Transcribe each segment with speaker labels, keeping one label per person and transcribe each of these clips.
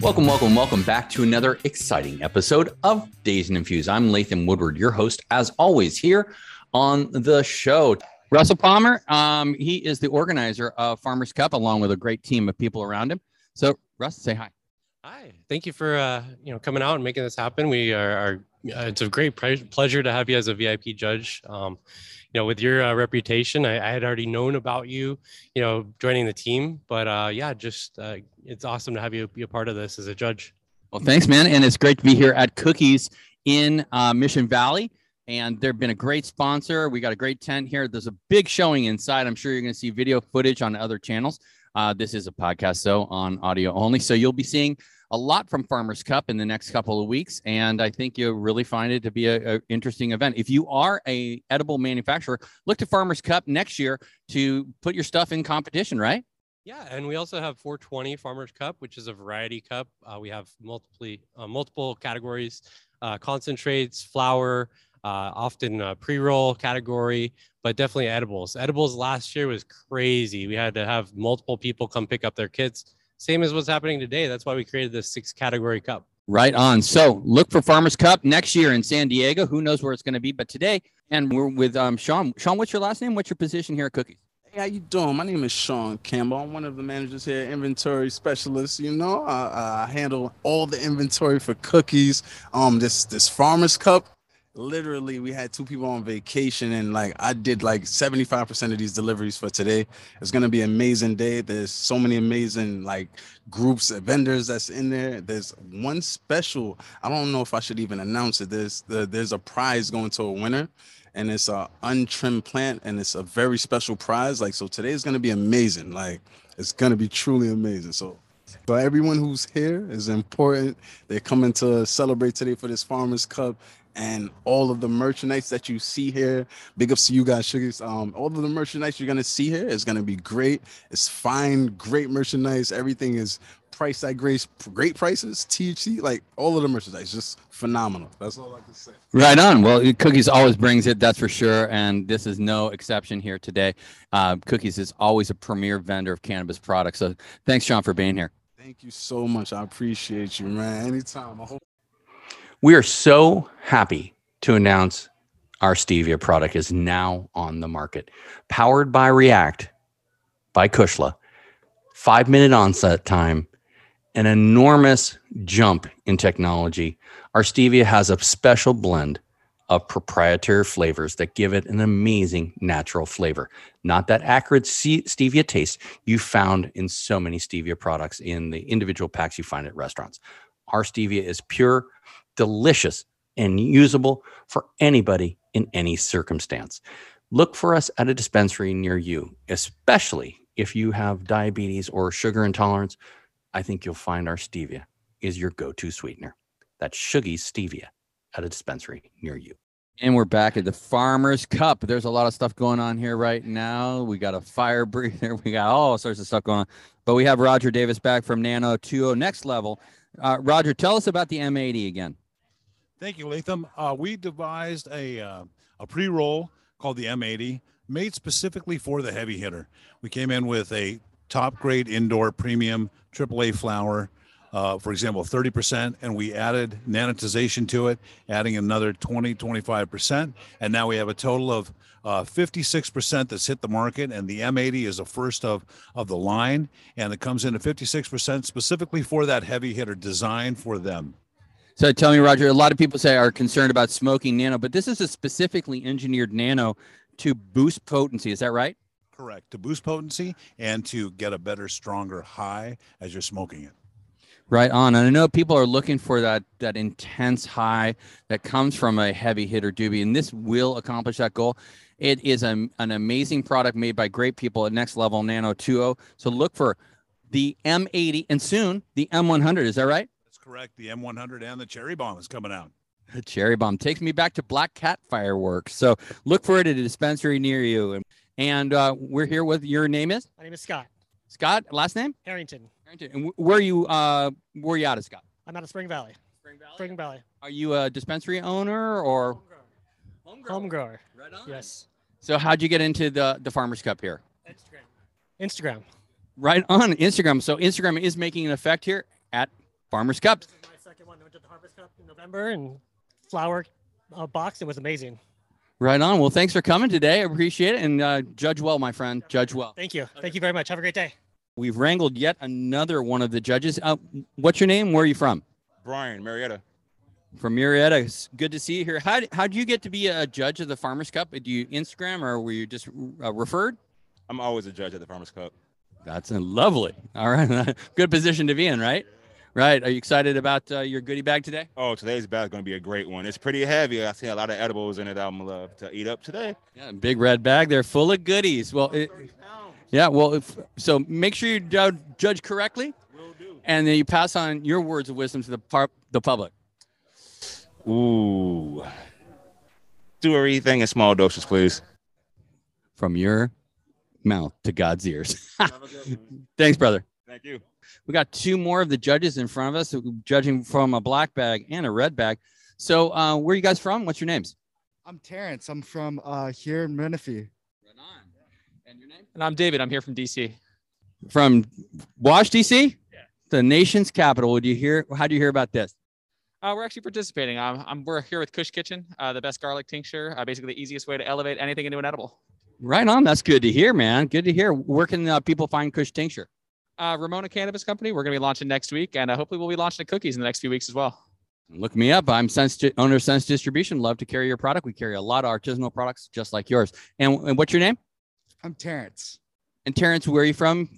Speaker 1: Welcome, welcome, welcome back to another exciting episode of Dazed and Infused. I'm Latham Woodward, your host, as always, here on the show. Russell Palmer, um, he is the organizer of Farmers Cup, along with a great team of people around him. So, Russ, say hi.
Speaker 2: Hi, thank you for uh, you know coming out and making this happen. We are, are uh, it's a great pre- pleasure to have you as a VIP judge. Um, know, with your uh, reputation, I, I, had already known about you, you know, joining the team. But uh, yeah, just uh, it's awesome to have you be a part of this as a judge.
Speaker 1: Well, thanks, man, and it's great to be here at Cookies in uh, Mission Valley. And they've been a great sponsor. We got a great tent here. There's a big showing inside. I'm sure you're going to see video footage on other channels. Uh, this is a podcast, so on audio only. So you'll be seeing a lot from Farmers Cup in the next couple of weeks, and I think you'll really find it to be an interesting event. If you are a edible manufacturer, look to Farmers Cup next year to put your stuff in competition, right?
Speaker 2: Yeah, and we also have 420 Farmers Cup, which is a variety cup. Uh, we have multiple uh, multiple categories, uh, concentrates, flower, uh, often pre-roll category, but definitely edibles. Edibles last year was crazy. We had to have multiple people come pick up their kits same as what's happening today. That's why we created this six category cup.
Speaker 1: Right on. So look for Farmers Cup next year in San Diego. Who knows where it's going to be? But today, and we're with um, Sean. Sean, what's your last name? What's your position here at Cookies?
Speaker 3: Hey, how you doing? My name is Sean Campbell. I'm one of the managers here, inventory specialist. You know, I, I handle all the inventory for cookies. Um, this this Farmers Cup literally we had two people on vacation and like i did like 75% of these deliveries for today. It's going to be an amazing day. There's so many amazing like groups of vendors that's in there. There's one special i don't know if i should even announce it. There's the, there's a prize going to a winner and it's a untrimmed plant and it's a very special prize. Like so today is going to be amazing. Like it's going to be truly amazing. So so everyone who's here is important. They're coming to celebrate today for this Farmers Cup and all of the merchandise that you see here. Big ups to you guys, sugars. Um, all of the merchandise you're gonna see here is gonna be great. It's fine, great merchandise. Everything is priced at great, great prices. THC, like all of the merchandise, just phenomenal. That's all I can say.
Speaker 1: Right on. Well, Cookies always brings it, that's for sure, and this is no exception here today. Uh, Cookies is always a premier vendor of cannabis products. So thanks, Sean, for being here.
Speaker 3: Thank you so much. I appreciate you, man. Anytime. I hope
Speaker 1: we are so happy to announce our stevia product is now on the market. Powered by React by Kushla, five minute onset time, an enormous jump in technology. Our stevia has a special blend of proprietary flavors that give it an amazing natural flavor. Not that acrid stevia taste you found in so many stevia products in the individual packs you find at restaurants. Our stevia is pure, delicious, and usable for anybody in any circumstance. Look for us at a dispensary near you, especially if you have diabetes or sugar intolerance. I think you'll find our stevia is your go to sweetener. That's Shuggy's Stevia at a dispensary near you. And we're back at the Farmers Cup. There's a lot of stuff going on here right now. We got a fire breather. We got all sorts of stuff going on. But we have Roger Davis back from Nano 2.0 Next Level. Uh, Roger, tell us about the M80 again.
Speaker 4: Thank you, Latham. Uh, we devised a uh, a pre roll called the M80, made specifically for the heavy hitter. We came in with a top grade indoor premium AAA flower. Uh, for example, 30%, and we added nanotization to it, adding another 20, 25%. And now we have a total of uh, 56% that's hit the market, and the M80 is the first of, of the line, and it comes in at 56% specifically for that heavy hitter design for them.
Speaker 1: So tell me, Roger, a lot of people say are concerned about smoking nano, but this is a specifically engineered nano to boost potency. Is that right?
Speaker 4: Correct. To boost potency and to get a better, stronger high as you're smoking it.
Speaker 1: Right on. And I know people are looking for that that intense high that comes from a heavy hitter doobie, and this will accomplish that goal. It is a, an amazing product made by great people at Next Level Nano 2.0. So look for the M80 and soon the M100. Is that right?
Speaker 4: Correct. The M100 and the Cherry Bomb is coming out.
Speaker 1: The Cherry Bomb takes me back to Black Cat fireworks. So look for it at a dispensary near you. And, and uh, we're here with your name is?
Speaker 5: My name is Scott.
Speaker 1: Scott, last name?
Speaker 5: Harrington.
Speaker 1: Harrington. And where are you? Uh, where are you out of Scott?
Speaker 5: I'm out of Spring Valley.
Speaker 1: Spring Valley.
Speaker 5: Spring Valley.
Speaker 1: Are you a dispensary owner or?
Speaker 5: Home grower. Home grower. Home grower.
Speaker 1: Right on.
Speaker 5: Yes.
Speaker 1: So how'd you get into the the Farmers Cup here?
Speaker 5: Instagram. Instagram.
Speaker 1: Right on Instagram. So Instagram is making an effect here at Farmers Cup.
Speaker 5: This is my second one. I went to the Harvest Cup in November and flower uh, box. It was amazing.
Speaker 1: Right on. Well, thanks for coming today. I appreciate it. And uh, judge well, my friend. Judge well.
Speaker 5: Thank you. Thank you very much. Have a great day.
Speaker 1: We've wrangled yet another one of the judges. Uh, what's your name? Where are you from?
Speaker 6: Brian Marietta.
Speaker 1: From Marietta. It's good to see you here. How how did you get to be a judge of the Farmers Cup? Do you Instagram or were you just uh, referred?
Speaker 6: I'm always a judge at the Farmers Cup.
Speaker 1: That's a lovely. All right, good position to be in, right? Right. Are you excited about uh, your goodie bag today?
Speaker 6: Oh, today's bag is going to be a great one. It's pretty heavy. I see a lot of edibles in it. I'm love to eat up today.
Speaker 1: Yeah, big red bag. They're full of goodies. Well, it, yeah. Well, if, so make sure you judge correctly, and then you pass on your words of wisdom to the par- the public.
Speaker 6: Ooh. Do everything in small doses, please.
Speaker 1: From your mouth to God's ears. Thanks, brother.
Speaker 6: Thank you.
Speaker 1: We got two more of the judges in front of us, judging from a black bag and a red bag. So, uh, where are you guys from? What's your names?
Speaker 7: I'm Terrence. I'm from uh, here in Menifee.
Speaker 1: Right on. And your name?
Speaker 8: And I'm David. I'm here from DC.
Speaker 1: From Wash, DC? Yeah. The nation's capital. Would you hear? How do you hear about this?
Speaker 8: Uh, we're actually participating. Um, I'm, we're here with Kush Kitchen, uh, the best garlic tincture, uh, basically the easiest way to elevate anything into an edible.
Speaker 1: Right on. That's good to hear, man. Good to hear. Where can uh, people find Kush Tincture?
Speaker 8: Uh, Ramona Cannabis Company. We're going to be launching next week, and uh, hopefully we'll be launching the cookies in the next few weeks as well.
Speaker 1: Look me up. I'm Sense owner of Sense Distribution. Love to carry your product. We carry a lot of artisanal products just like yours. And, and what's your name?
Speaker 7: I'm Terrence.
Speaker 1: And Terrence, where are you from?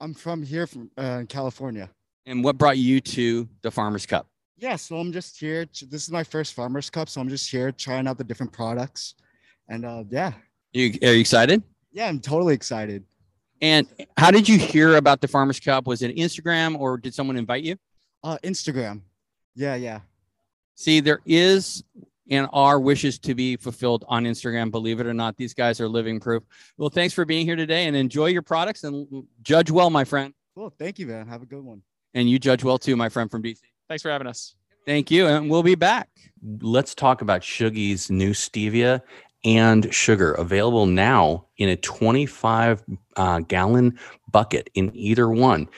Speaker 7: I'm from here from uh, California.
Speaker 1: And what brought you to the Farmers Cup?
Speaker 7: Yeah, so I'm just here. To, this is my first Farmers Cup, so I'm just here trying out the different products. And uh, yeah.
Speaker 1: You, are you excited?
Speaker 7: Yeah, I'm totally excited.
Speaker 1: And how did you hear about the Farmers Cup? Was it Instagram or did someone invite you?
Speaker 7: Uh, Instagram. Yeah, yeah.
Speaker 1: See, there is and are wishes to be fulfilled on Instagram. Believe it or not, these guys are living proof. Well, thanks for being here today and enjoy your products and judge well, my friend.
Speaker 7: Cool. Thank you, man. Have a good one.
Speaker 1: And you judge well too, my friend from DC.
Speaker 8: Thanks for having us.
Speaker 1: Thank you. And we'll be back. Let's talk about Shuggy's new stevia and sugar available now in a 25 uh, gallon bucket in either one.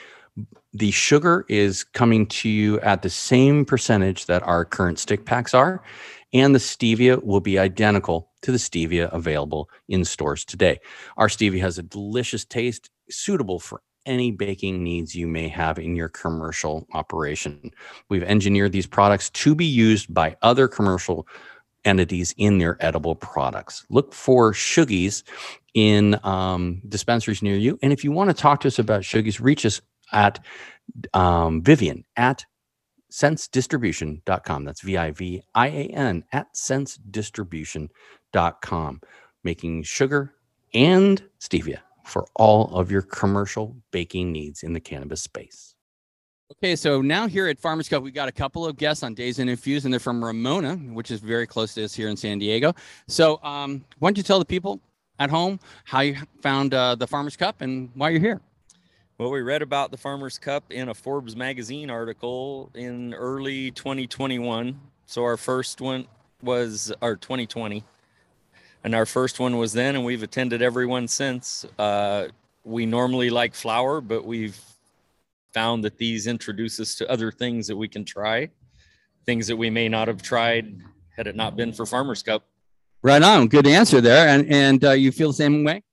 Speaker 1: The sugar is coming to you at the same percentage that our current stick packs are, and the stevia will be identical to the stevia available in stores today. Our stevia has a delicious taste, suitable for any baking needs you may have in your commercial operation. We've engineered these products to be used by other commercial entities in their edible products. Look for Shuggies in um, dispensaries near you. And if you want to talk to us about Shuggies, reach us at um, Vivian at sensedistribution.com. That's V I V I A N at sensedistribution.com, making sugar and stevia for all of your commercial baking needs in the cannabis space. Okay, so now here at Farmers Cup, we got a couple of guests on Dazed and Infused, and they're from Ramona, which is very close to us here in San Diego. So, um, why don't you tell the people at home how you found uh, the Farmers Cup and why you're here?
Speaker 9: Well, we read about the Farmers Cup in a Forbes magazine article in early 2021. So our first one was our 2020, and our first one was then, and we've attended every one since. Uh, we normally like flower, but we've found that these introduce us to other things that we can try, things that we may not have tried had it not been for Farmers Cup.
Speaker 1: Right on. Good answer there. And and uh, you feel the same way?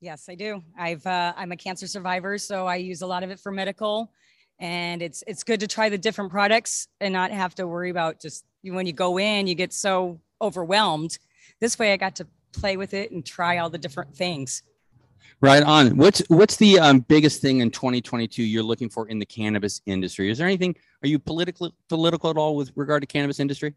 Speaker 10: Yes, I do. I've uh, I'm a cancer survivor, so I use a lot of it for medical, and it's it's good to try the different products and not have to worry about just when you go in, you get so overwhelmed. This way, I got to play with it and try all the different things.
Speaker 1: Right on. What's what's the um, biggest thing in 2022 you're looking for in the cannabis industry? Is there anything? Are you political political at all with regard to cannabis industry?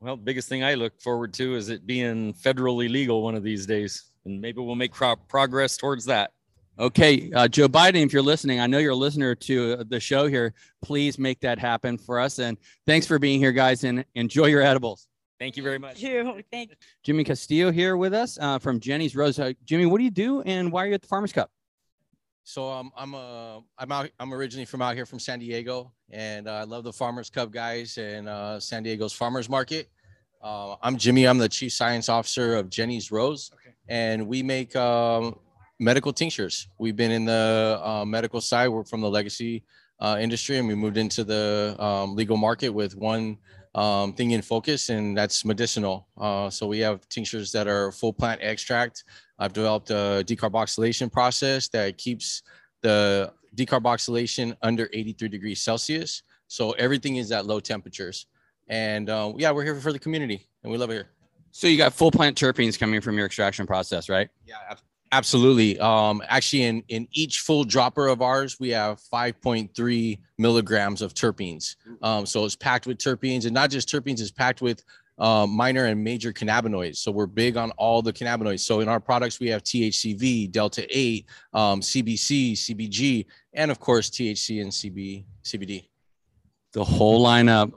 Speaker 9: Well, biggest thing I look forward to is it being federally legal one of these days, and maybe we'll make pro- progress towards that.
Speaker 1: Okay, uh, Joe Biden, if you're listening, I know you're a listener to uh, the show here. Please make that happen for us. And thanks for being here, guys, and enjoy your edibles.
Speaker 9: Thank you very much.
Speaker 10: Thank you. Thank you.
Speaker 1: Jimmy Castillo here with us uh, from Jenny's Rose. Uh, Jimmy, what do you do, and why are you at the Farmers Cup?
Speaker 11: So um, I'm uh, I'm out. I'm originally from out here from San Diego, and uh, I love the Farmers Cup guys and uh, San Diego's Farmers Market. Uh, I'm Jimmy. I'm the chief science officer of Jenny's Rose,
Speaker 5: Okay.
Speaker 11: and we make um, medical tinctures. We've been in the uh, medical side. We're from the legacy uh, industry, and we moved into the um, legal market with one um, thing in focus, and that's medicinal. Uh, so we have tinctures that are full plant extract. I've developed a decarboxylation process that keeps the decarboxylation under 83 degrees Celsius. So everything is at low temperatures. And uh, yeah, we're here for the community, and we love it here.
Speaker 1: So you got full plant terpenes coming from your extraction process, right?
Speaker 11: Yeah, absolutely. Um, actually, in in each full dropper of ours, we have 5.3 milligrams of terpenes. Um, so it's packed with terpenes, and not just terpenes, it's packed with um, minor and major cannabinoids. So we're big on all the cannabinoids. So in our products, we have THCV, Delta 8, um, CBC, CBG, and of course THC and CB, CBD.
Speaker 1: The whole lineup.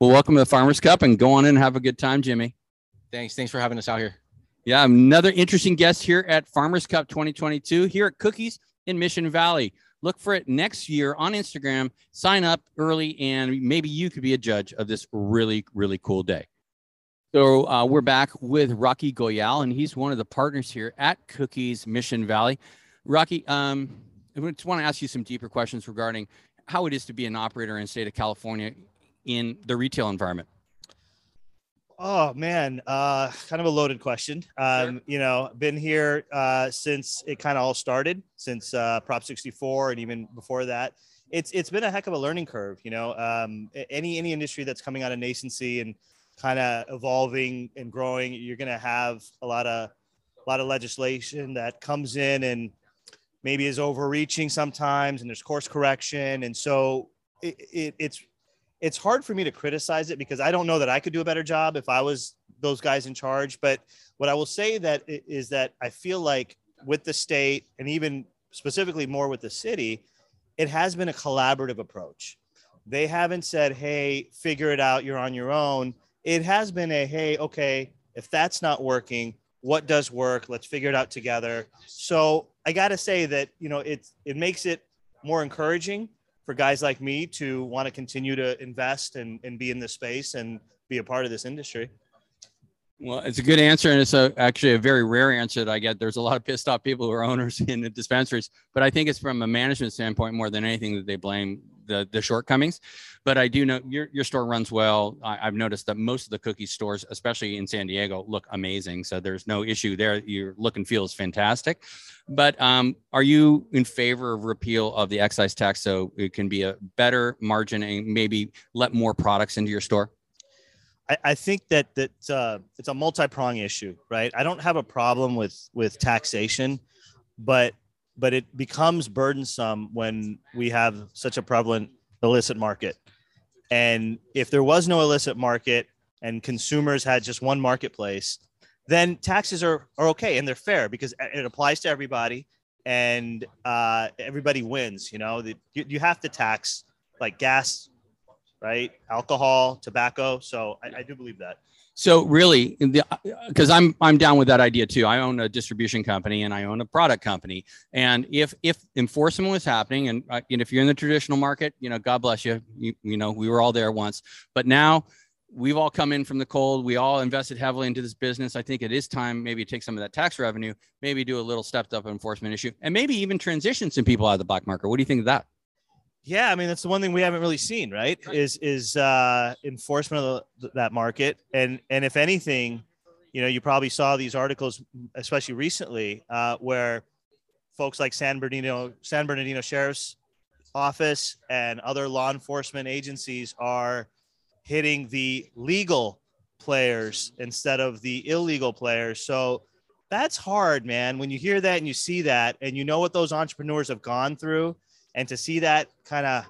Speaker 1: Well, welcome to the Farmers Cup and go on in and have a good time, Jimmy.
Speaker 11: Thanks. Thanks for having us out here.
Speaker 1: Yeah, another interesting guest here at Farmers Cup 2022 here at Cookies in Mission Valley. Look for it next year on Instagram. Sign up early, and maybe you could be a judge of this really, really cool day. So uh, we're back with Rocky Goyal, and he's one of the partners here at Cookies Mission Valley. Rocky, um, I just want to ask you some deeper questions regarding how it is to be an operator in the state of California in the retail environment.
Speaker 12: Oh man, uh, kind of a loaded question. Um, sure. You know, been here uh, since it kind of all started, since uh, Prop 64, and even before that. It's it's been a heck of a learning curve. You know, um, any any industry that's coming out of nascency and kind of evolving and growing, you're going to have a lot of a lot of legislation that comes in and maybe is overreaching sometimes, and there's course correction, and so it, it, it's it's hard for me to criticize it because I don't know that I could do a better job if I was those guys in charge. But what I will say that is that I feel like with the state and even specifically more with the city, it has been a collaborative approach. They haven't said, "Hey, figure it out. You're on your own." It has been a, "Hey, okay, if that's not working, what does work? Let's figure it out together." So I got to say that you know it it makes it more encouraging for guys like me to want to continue to invest and, and be in this space and be a part of this industry?
Speaker 1: Well, it's a good answer, and it's a, actually a very rare answer that I get. There's a lot of pissed off people who are owners in the dispensaries, but I think it's from a management standpoint more than anything that they blame the the shortcomings. But I do know your your store runs well. I, have noticed that most of the cookie stores, especially in San Diego, look amazing. So there's no issue there. Your look and feel is fantastic. But um, are you in favor of repeal of the excise tax so it can be a better margin and maybe let more products into your store?
Speaker 12: I, think that that uh, it's a multi-prong issue, right? I don't have a problem with with taxation, but but it becomes burdensome when we have such a prevalent illicit market. And if there was no illicit market and consumers had just one marketplace, then taxes are, are okay and they're fair because it applies to everybody and uh, everybody wins. You know, you, you have to tax like gas, right? Alcohol, tobacco. So I, I do believe that.
Speaker 1: So really, because I'm I'm down with that idea too. I own a distribution company and I own a product company. And if if enforcement was happening, and, uh, and if you're in the traditional market, you know, God bless you. You, you know, we were all there once. But now we've all come in from the cold. We all invested heavily into this business. I think it is time maybe take some of that tax revenue, maybe do a little stepped up enforcement issue, and maybe even transition some people out of the black market. What do you think of that?
Speaker 12: Yeah, I mean that's the one thing we haven't really seen, right? Is is uh, enforcement of the, that market, and and if anything, you know, you probably saw these articles, especially recently, uh, where folks like San Bernardino San Bernardino Sheriff's Office and other law enforcement agencies are hitting the legal players instead of the illegal players. So that's hard, man. When you hear that and you see that and you know what those entrepreneurs have gone through and to see that kind of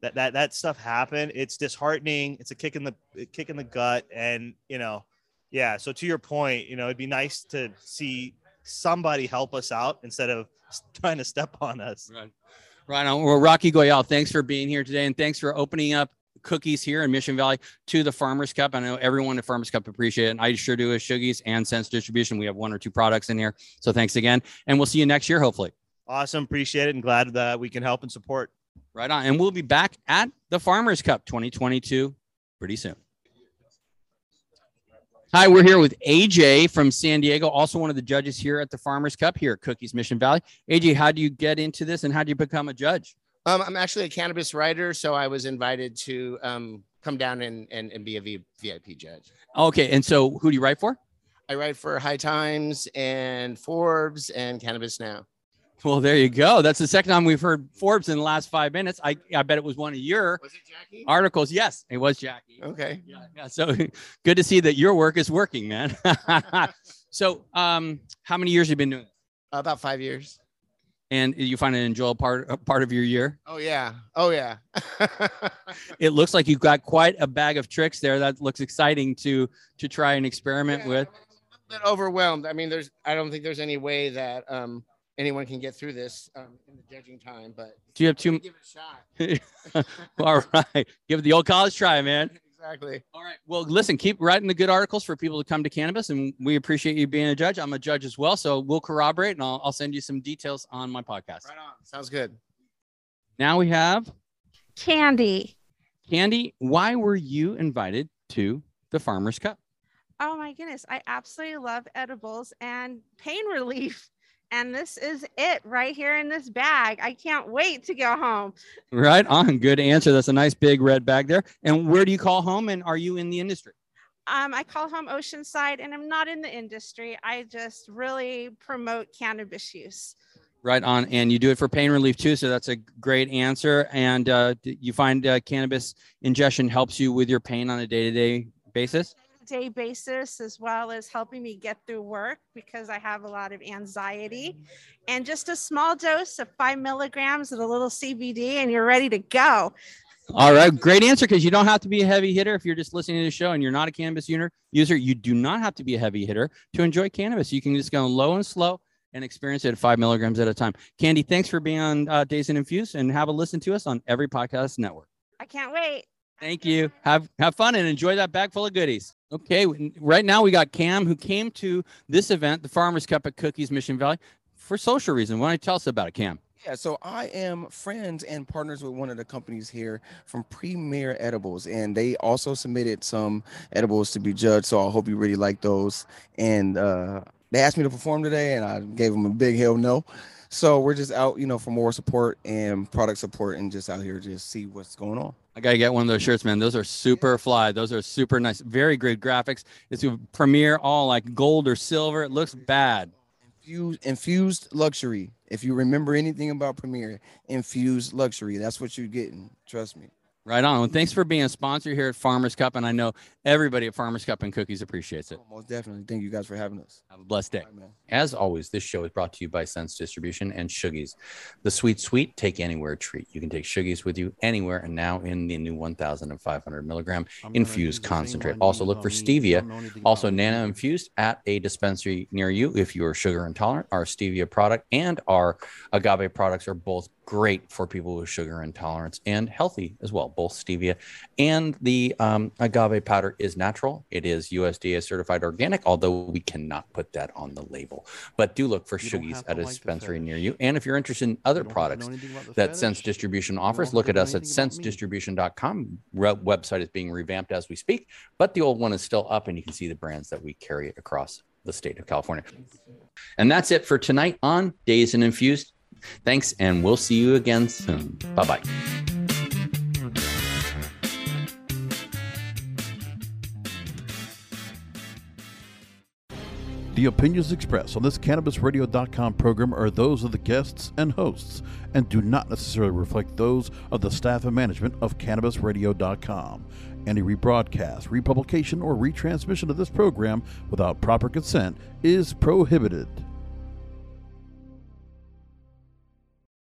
Speaker 12: that, that that stuff happen, it's disheartening. It's a kick in the kick in the gut and, you know, yeah, so to your point, you know, it'd be nice to see somebody help us out instead of trying to step on us.
Speaker 1: Right. Right on. Well, Rocky Goyal, thanks for being here today and thanks for opening up cookies here in Mission Valley to the Farmers Cup. I know everyone at Farmers Cup appreciate it. And I sure do as Shuggies and Sense Distribution. We have one or two products in here. So thanks again. And we'll see you next year, hopefully.
Speaker 12: Awesome. Appreciate it and glad that we can help and support.
Speaker 1: Right on. And we'll be back at the Farmers Cup 2022 pretty soon. Hi, we're here with AJ from San Diego, also one of the judges here at the Farmers Cup here at Cookies Mission Valley. AJ, how do you get into this and how do you become a judge?
Speaker 13: Um, I'm actually a cannabis writer, so I was invited to um, come down and, and, and be a v- VIP judge.
Speaker 1: Okay, and so who do you write for?
Speaker 13: I write for High Times and Forbes and Cannabis Now.
Speaker 1: Well, there you go. That's the second time we've heard Forbes in the last five minutes. I, I bet it was one of your articles. Yes, it was Jackie.
Speaker 13: Okay.
Speaker 1: Yeah, yeah. So good to see that your work is working, man. so, um, how many years have you been doing this?
Speaker 13: About five years.
Speaker 1: And you find it an enjoyable part part of your year?
Speaker 13: Oh yeah. Oh yeah.
Speaker 1: It looks like you've got quite a bag of tricks there. That looks exciting to to try and experiment with.
Speaker 13: bit overwhelmed. I mean, there's I don't think there's any way that um anyone can get through this um, in the judging time, but
Speaker 1: Do you have two?
Speaker 13: give it a shot.
Speaker 1: All right, give it the old college try, man.
Speaker 13: Exactly.
Speaker 1: All right. Well, listen, keep writing the good articles for people to come to cannabis, and we appreciate you being a judge. I'm a judge as well, so we'll corroborate, and I'll, I'll send you some details on my podcast.
Speaker 13: Right on. Sounds good.
Speaker 1: Now we have
Speaker 14: Candy.
Speaker 1: Candy. Why were you invited to the Farmers Cup?
Speaker 14: Oh my goodness. I absolutely love edibles and pain relief. And this is it right here in this bag. I can't wait to go home.
Speaker 1: Right on. Good answer. That's a nice big red bag there. And where do you call home? And are you in the industry?
Speaker 14: Um, I call home Oceanside and I'm not in the industry. I just really promote cannabis use.
Speaker 1: Right on. And you do it for pain relief too. So that's a great answer. And uh, you find uh, cannabis ingestion helps you with your pain on a day to day basis?
Speaker 14: Day basis, as well as helping me get through work because I have a lot of anxiety. And just a small dose of five milligrams of a little CBD, and you're ready to go.
Speaker 1: All right, great answer. Because you don't have to be a heavy hitter if you're just listening to the show and you're not a cannabis user. User, you do not have to be a heavy hitter to enjoy cannabis. You can just go low and slow and experience it at five milligrams at a time. Candy, thanks for being on uh, Dazed and Infused, and have a listen to us on every podcast network.
Speaker 14: I can't wait.
Speaker 1: Thank you. Have have fun and enjoy that bag full of goodies. Okay, right now we got Cam who came to this event, the Farmers Cup at Cookies Mission Valley, for social reason. Why don't you tell us about it, Cam?
Speaker 15: Yeah, so I am friends and partners with one of the companies here from Premier Edibles, and they also submitted some edibles to be judged. So I hope you really like those. And uh, they asked me to perform today, and I gave them a big hell no. So we're just out, you know, for more support and product support, and just out here just see what's going on.
Speaker 1: I gotta get one of those shirts, man. Those are super fly. Those are super nice. Very great graphics. It's a premiere, all like gold or silver. It looks bad.
Speaker 15: Infused, infused luxury. If you remember anything about Premiere, infused luxury. That's what you're getting. Trust me.
Speaker 1: Right on. Well, thanks for being a sponsor here at Farmers Cup, and I know everybody at Farmers Cup and Cookies appreciates it.
Speaker 15: Oh, most definitely. Thank you guys for having us.
Speaker 1: Have a blessed day. As always, this show is brought to you by Sense Distribution and Shuggies, the sweet, sweet take anywhere treat. You can take Shuggies with you anywhere, and now in the new 1,500 milligram infused concentrate. Also, look for stevia, also nano infused at a dispensary near you if you are sugar intolerant. Our stevia product and our agave products are both great for people with sugar intolerance and healthy as well. Both stevia and the um, agave powder is natural. It is USDA certified organic, although we cannot put that on the label. But do look for Shuggies at a dispensary near you. And if you're interested in other products that Sense Distribution offers, look at us at sensedistribution.com. Re- website is being revamped as we speak, but the old one is still up, and you can see the brands that we carry across the state of California. And that's it for tonight on Dazed and Infused. Thanks, and we'll see you again soon. Bye bye.
Speaker 16: The opinions expressed on this CannabisRadio.com program are those of the guests and hosts and do not necessarily reflect those of the staff and management of CannabisRadio.com. Any rebroadcast, republication, or retransmission of this program without proper consent is prohibited.